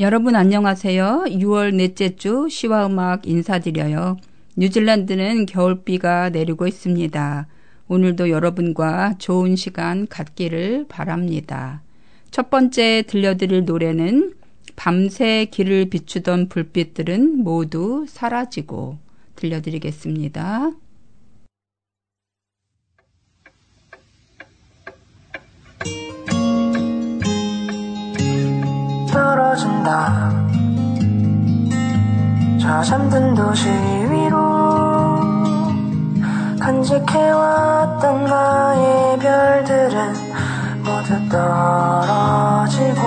여러분 안녕하세요. 6월 넷째 주 시와 음악 인사드려요. 뉴질랜드는 겨울비가 내리고 있습니다. 오늘도 여러분과 좋은 시간 갖기를 바랍니다. 첫 번째 들려드릴 노래는 밤새 길을 비추던 불빛들은 모두 사라지고 들려드리겠습니다. 떨어진다. 저 잠든 도시 위로 간직해왔던 나의 별들은 모두 떨어지고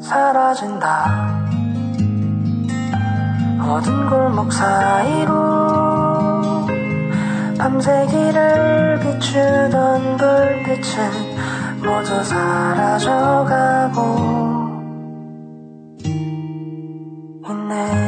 사라진다. 어두운 골목 사이로 밤새 길을 비추던 불빛은 모두 사라져가고 love.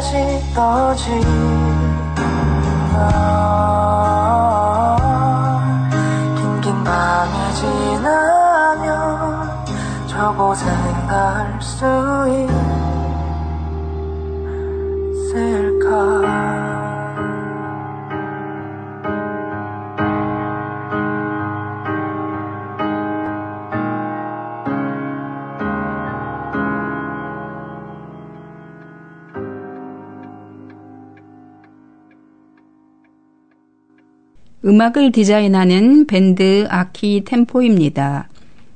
다시 떠진 긴긴 밤이 지나면 저곳엔 갈수 있 음악을 디자인하는 밴드 아키 템포입니다.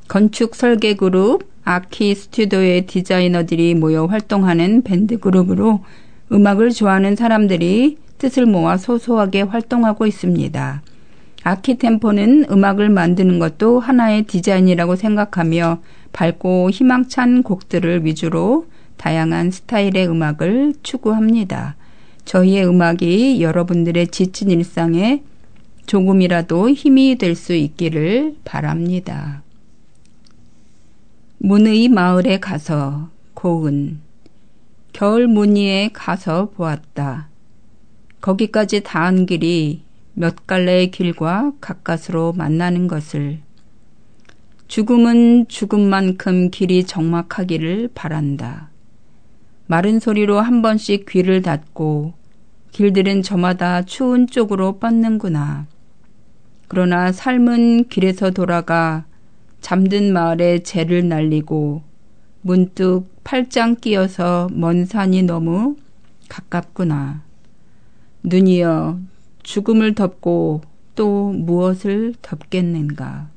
건축 설계 그룹 아키 스튜디오의 디자이너들이 모여 활동하는 밴드 그룹으로 음악을 좋아하는 사람들이 뜻을 모아 소소하게 활동하고 있습니다. 아키 템포는 음악을 만드는 것도 하나의 디자인이라고 생각하며 밝고 희망찬 곡들을 위주로 다양한 스타일의 음악을 추구합니다. 저희의 음악이 여러분들의 지친 일상에 조금이라도 힘이 될 수 있기를 바랍니다. 문의 마을에 가서 고은 겨울 무늬에 가서 보았다. 거기까지 닿은 길이 몇 갈래의 길과 가까스로 만나는 것을 죽음은 죽음만큼 길이 적막하기를 바란다. 마른 소리로 한 번씩 귀를 닫고 길들은 저마다 추운 쪽으로 뻗는구나. 그러나 삶은 길에서 돌아가 잠든 마을에 재를 날리고 문득 팔짱 끼어서 먼 산이 너무 가깝구나. 눈이여 죽음을 덮고 또 무엇을 덮겠는가.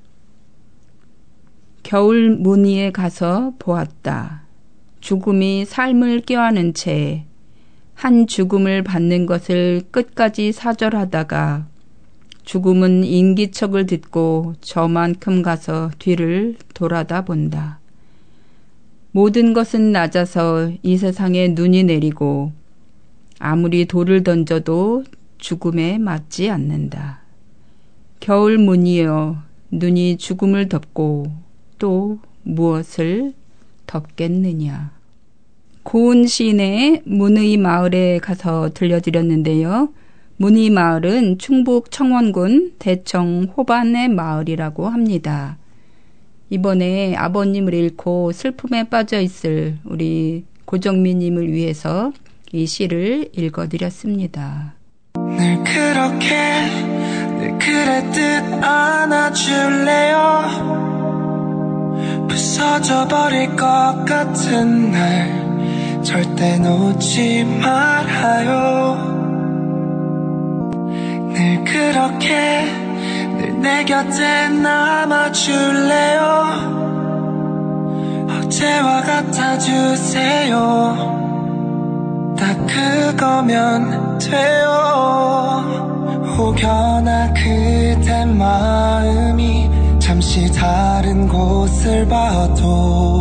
겨울 무늬에 가서 보았다. 죽음이 삶을 껴안은 채 한 죽음을 받는 것을 끝까지 사절하다가 죽음은 인기척을 듣고 저만큼 가서 뒤를 돌아다 본다. 모든 것은 낮아서 이 세상에 눈이 내리고 아무리 돌을 던져도 죽음에 맞지 않는다. 겨울 문이여 눈이 죽음을 덮고 또 무엇을 덮겠느냐. 고운 시인의 문의 마을에 가서 들려드렸는데요. 문희 마을은 충북 청원군 대청 호반의 마을이라고 합니다. 이번에 아버님을 잃고 슬픔에 빠져 있을 우리 고정민님을 위해서 이 시를 읽어드렸습니다. 늘 그렇게 늘 그랬듯 안아줄래요 부서져 버릴 것 같은 날 절대 놓지 말아요 늘 그렇게 늘 내 곁에 남아줄래요? 어제와 같아주세요. 딱 그거면 돼요. 혹여나 그대 마음이 잠시 다른 곳을 봐도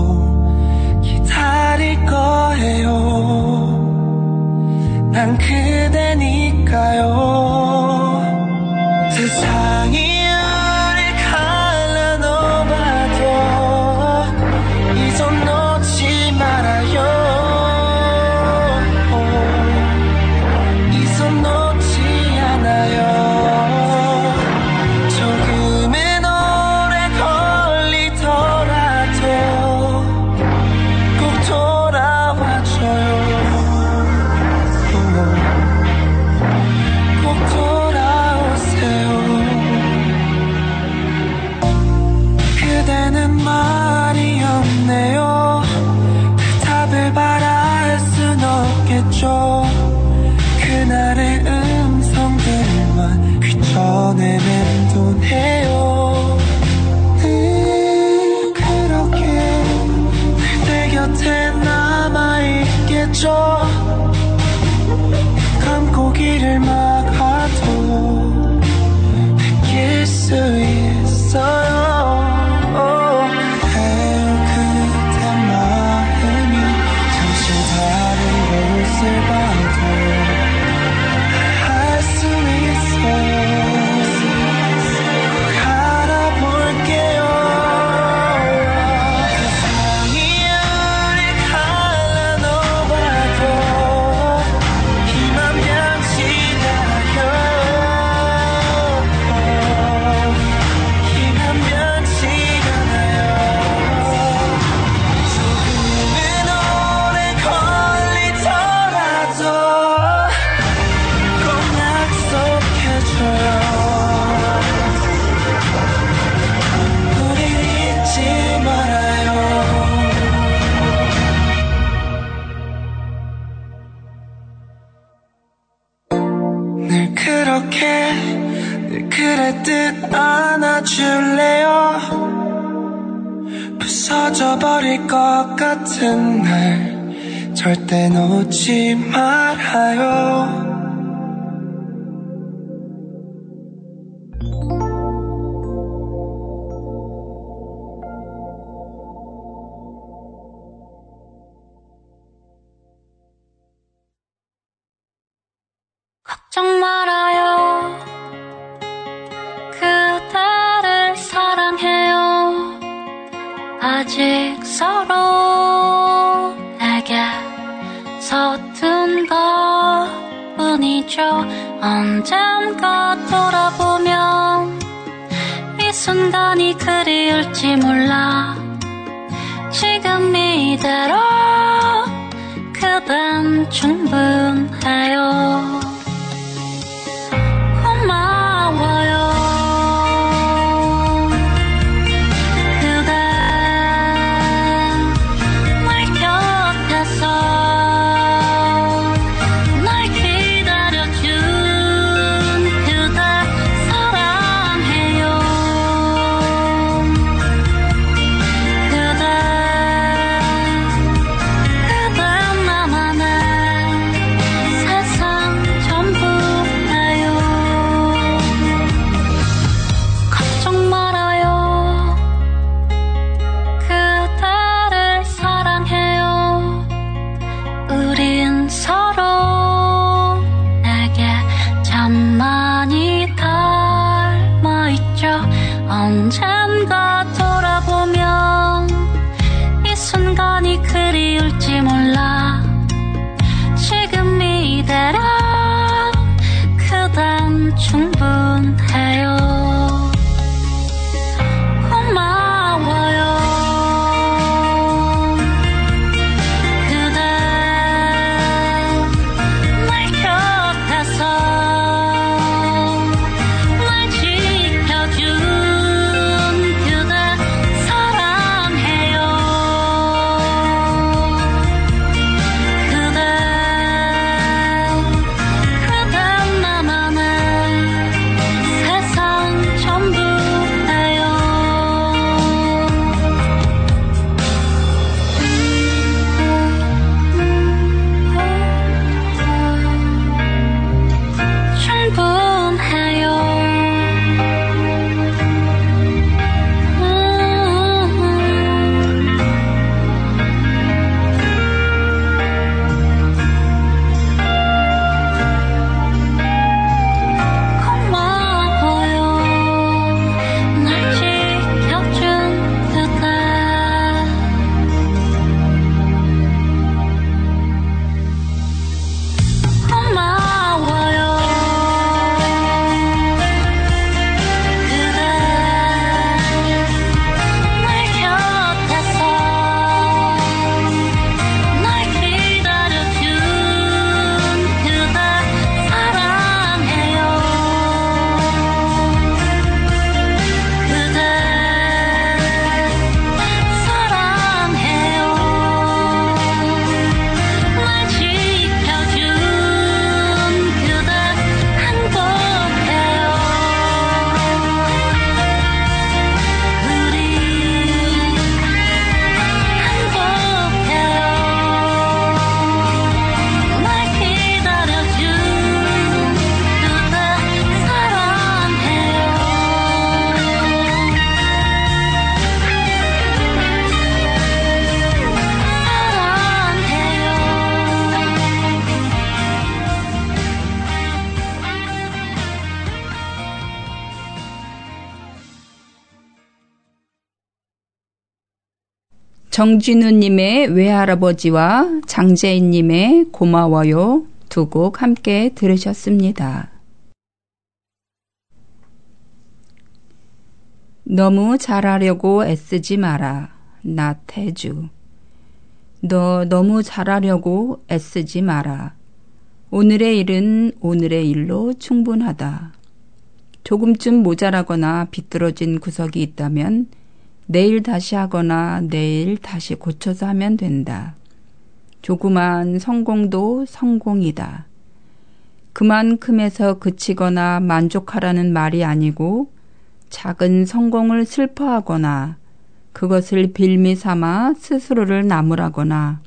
정진우님의 외할아버지와 장재인님의 고마워요 두 곡 함께 들으셨습니다. 너무 잘하려고 애쓰지 마라. 나태주. 너 너무 잘하려고 애쓰지 마라. 오늘의 일은 오늘의 일로 충분하다. 조금쯤 모자라거나 비뚤어진 구석이 있다면 내일 다시 하거나 내일 다시 고쳐서 하면 된다. 조그만 성공도 성공이다. 그만큼에서 그치거나 만족하라는 말이 아니고 작은 성공을 슬퍼하거나 그것을 빌미 삼아 스스로를 나무라거나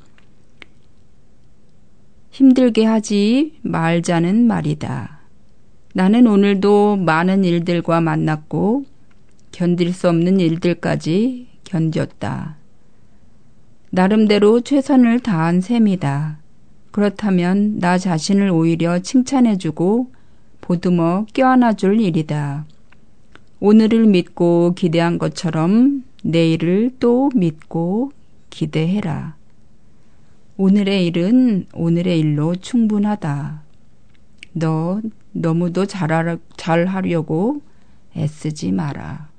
힘들게 하지 말자는 말이다. 나는 오늘도 많은 일들과 만났고 견딜 수 없는 일들까지 견뎠다. 나름대로 최선을 다한 셈이다. 그렇다면 나 자신을 오히려 칭찬해주고 보듬어 껴안아줄 일이다. 오늘을 믿고 기대한 것처럼 내일을 또 믿고 기대해라. 오늘의 일은 오늘의 일로 충분하다. 너 너무도 잘하, 잘하려고 애쓰지 마라.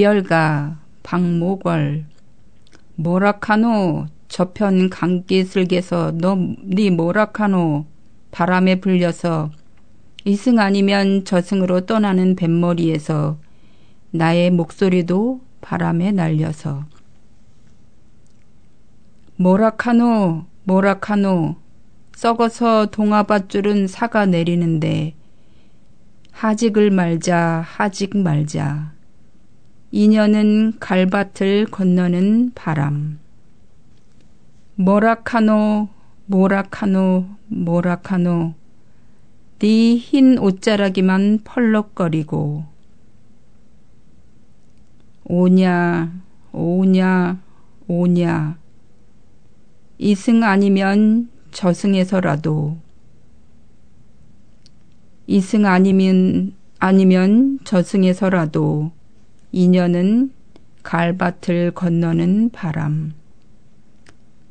이별가 박모걸 뭐라카노 저편 강기슬개서 너네 뭐라카노 바람에 불려서 이승 아니면 저승으로 떠나는 뱃머리에서 나의 목소리도 바람에 날려서. 뭐라카노 뭐라카노 썩어서 동아밧줄은 사가 내리는데 하직을 말자 하직 말자 인연은 갈밭을 건너는 바람. 모라카노, 모라카노, 모라카노. 네 흰 옷자락이만 펄럭거리고. 오냐, 오냐, 오냐. 이승 아니면 저승에서라도. 이승 아니면 아니면 저승에서라도 인연은 갈밭을 건너는 바람.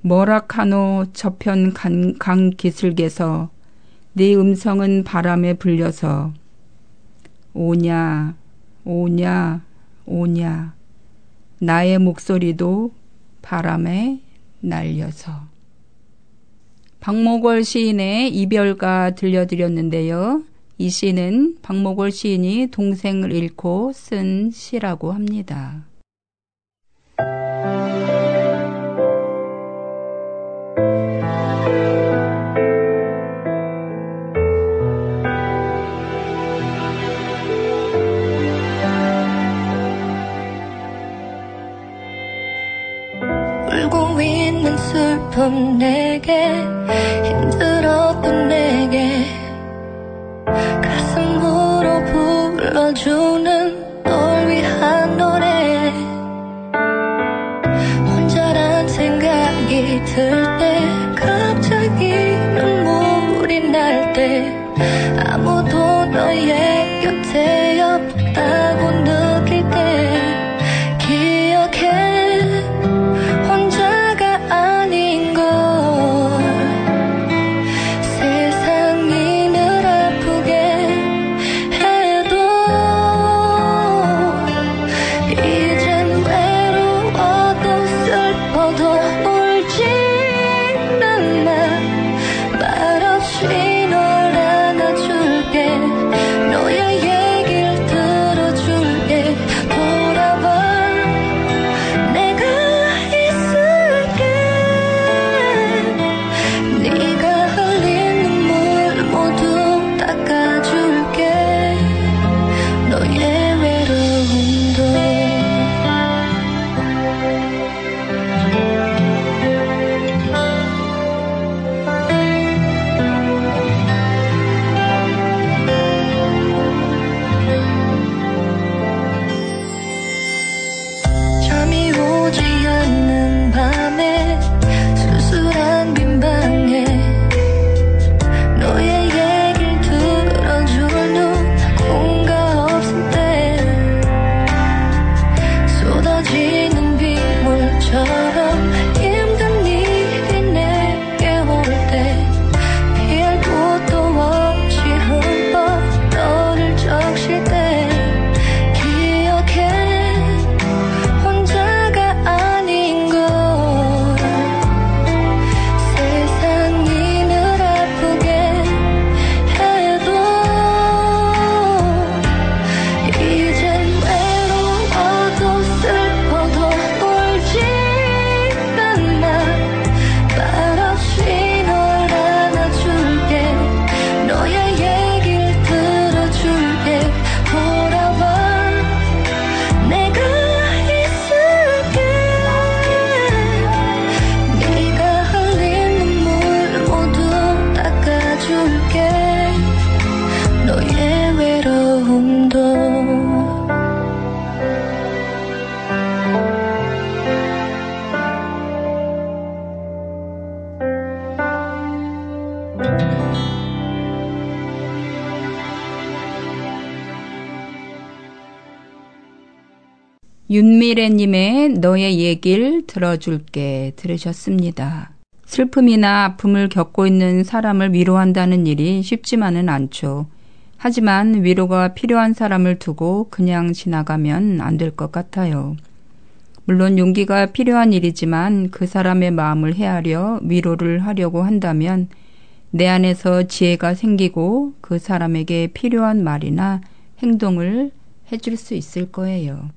머라카노 저편 강, 강 기슭에서 네 음성은 바람에 불려서 오냐 오냐 오냐 나의 목소리도 바람에 날려서 박목월 시인의 이별가 들려드렸는데요. 이 시는 박목월 시인이 동생을 잃고 쓴 시라고 합니다. 울고 있는 슬픔 내게 힘들었던 내 불러주는 널 위한 노래. 혼자란 생각이 들때 윤미래님의 너의 얘길 들어줄게 들으셨습니다. 슬픔이나 아픔을 겪고 있는 사람을 위로한다는 일이 쉽지만은 않죠. 하지만 위로가 필요한 사람을 두고 그냥 지나가면 안 될 것 같아요. 물론 용기가 필요한 일이지만 그 사람의 마음을 헤아려 위로를 하려고 한다면 내 안에서 지혜가 생기고 그 사람에게 필요한 말이나 행동을 해줄 수 있을 거예요.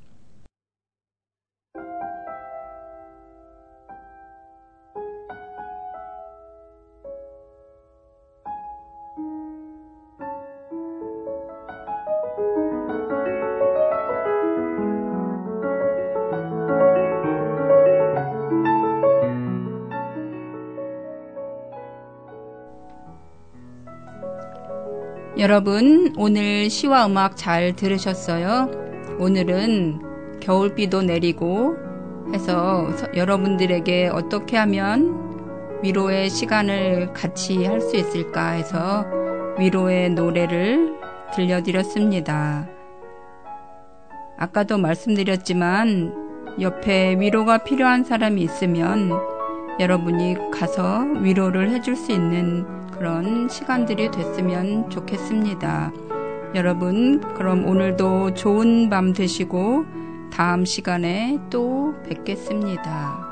여러분, 오늘 시와 음악 잘 들으셨어요? 오늘은 겨울비도 내리고 해서 서- 여러분들에게 어떻게 하면 위로의 시간을 같이 할 수 있을까 해서 위로의 노래를 들려드렸습니다. 아까도 말씀드렸지만 옆에 위로가 필요한 사람이 있으면 여러분이 가서 위로를 해줄 수 있는 그런 시간들이 됐으면 좋겠습니다. 여러분, 그럼 오늘도 좋은 밤 되시고 다음 시간에 또 뵙겠습니다.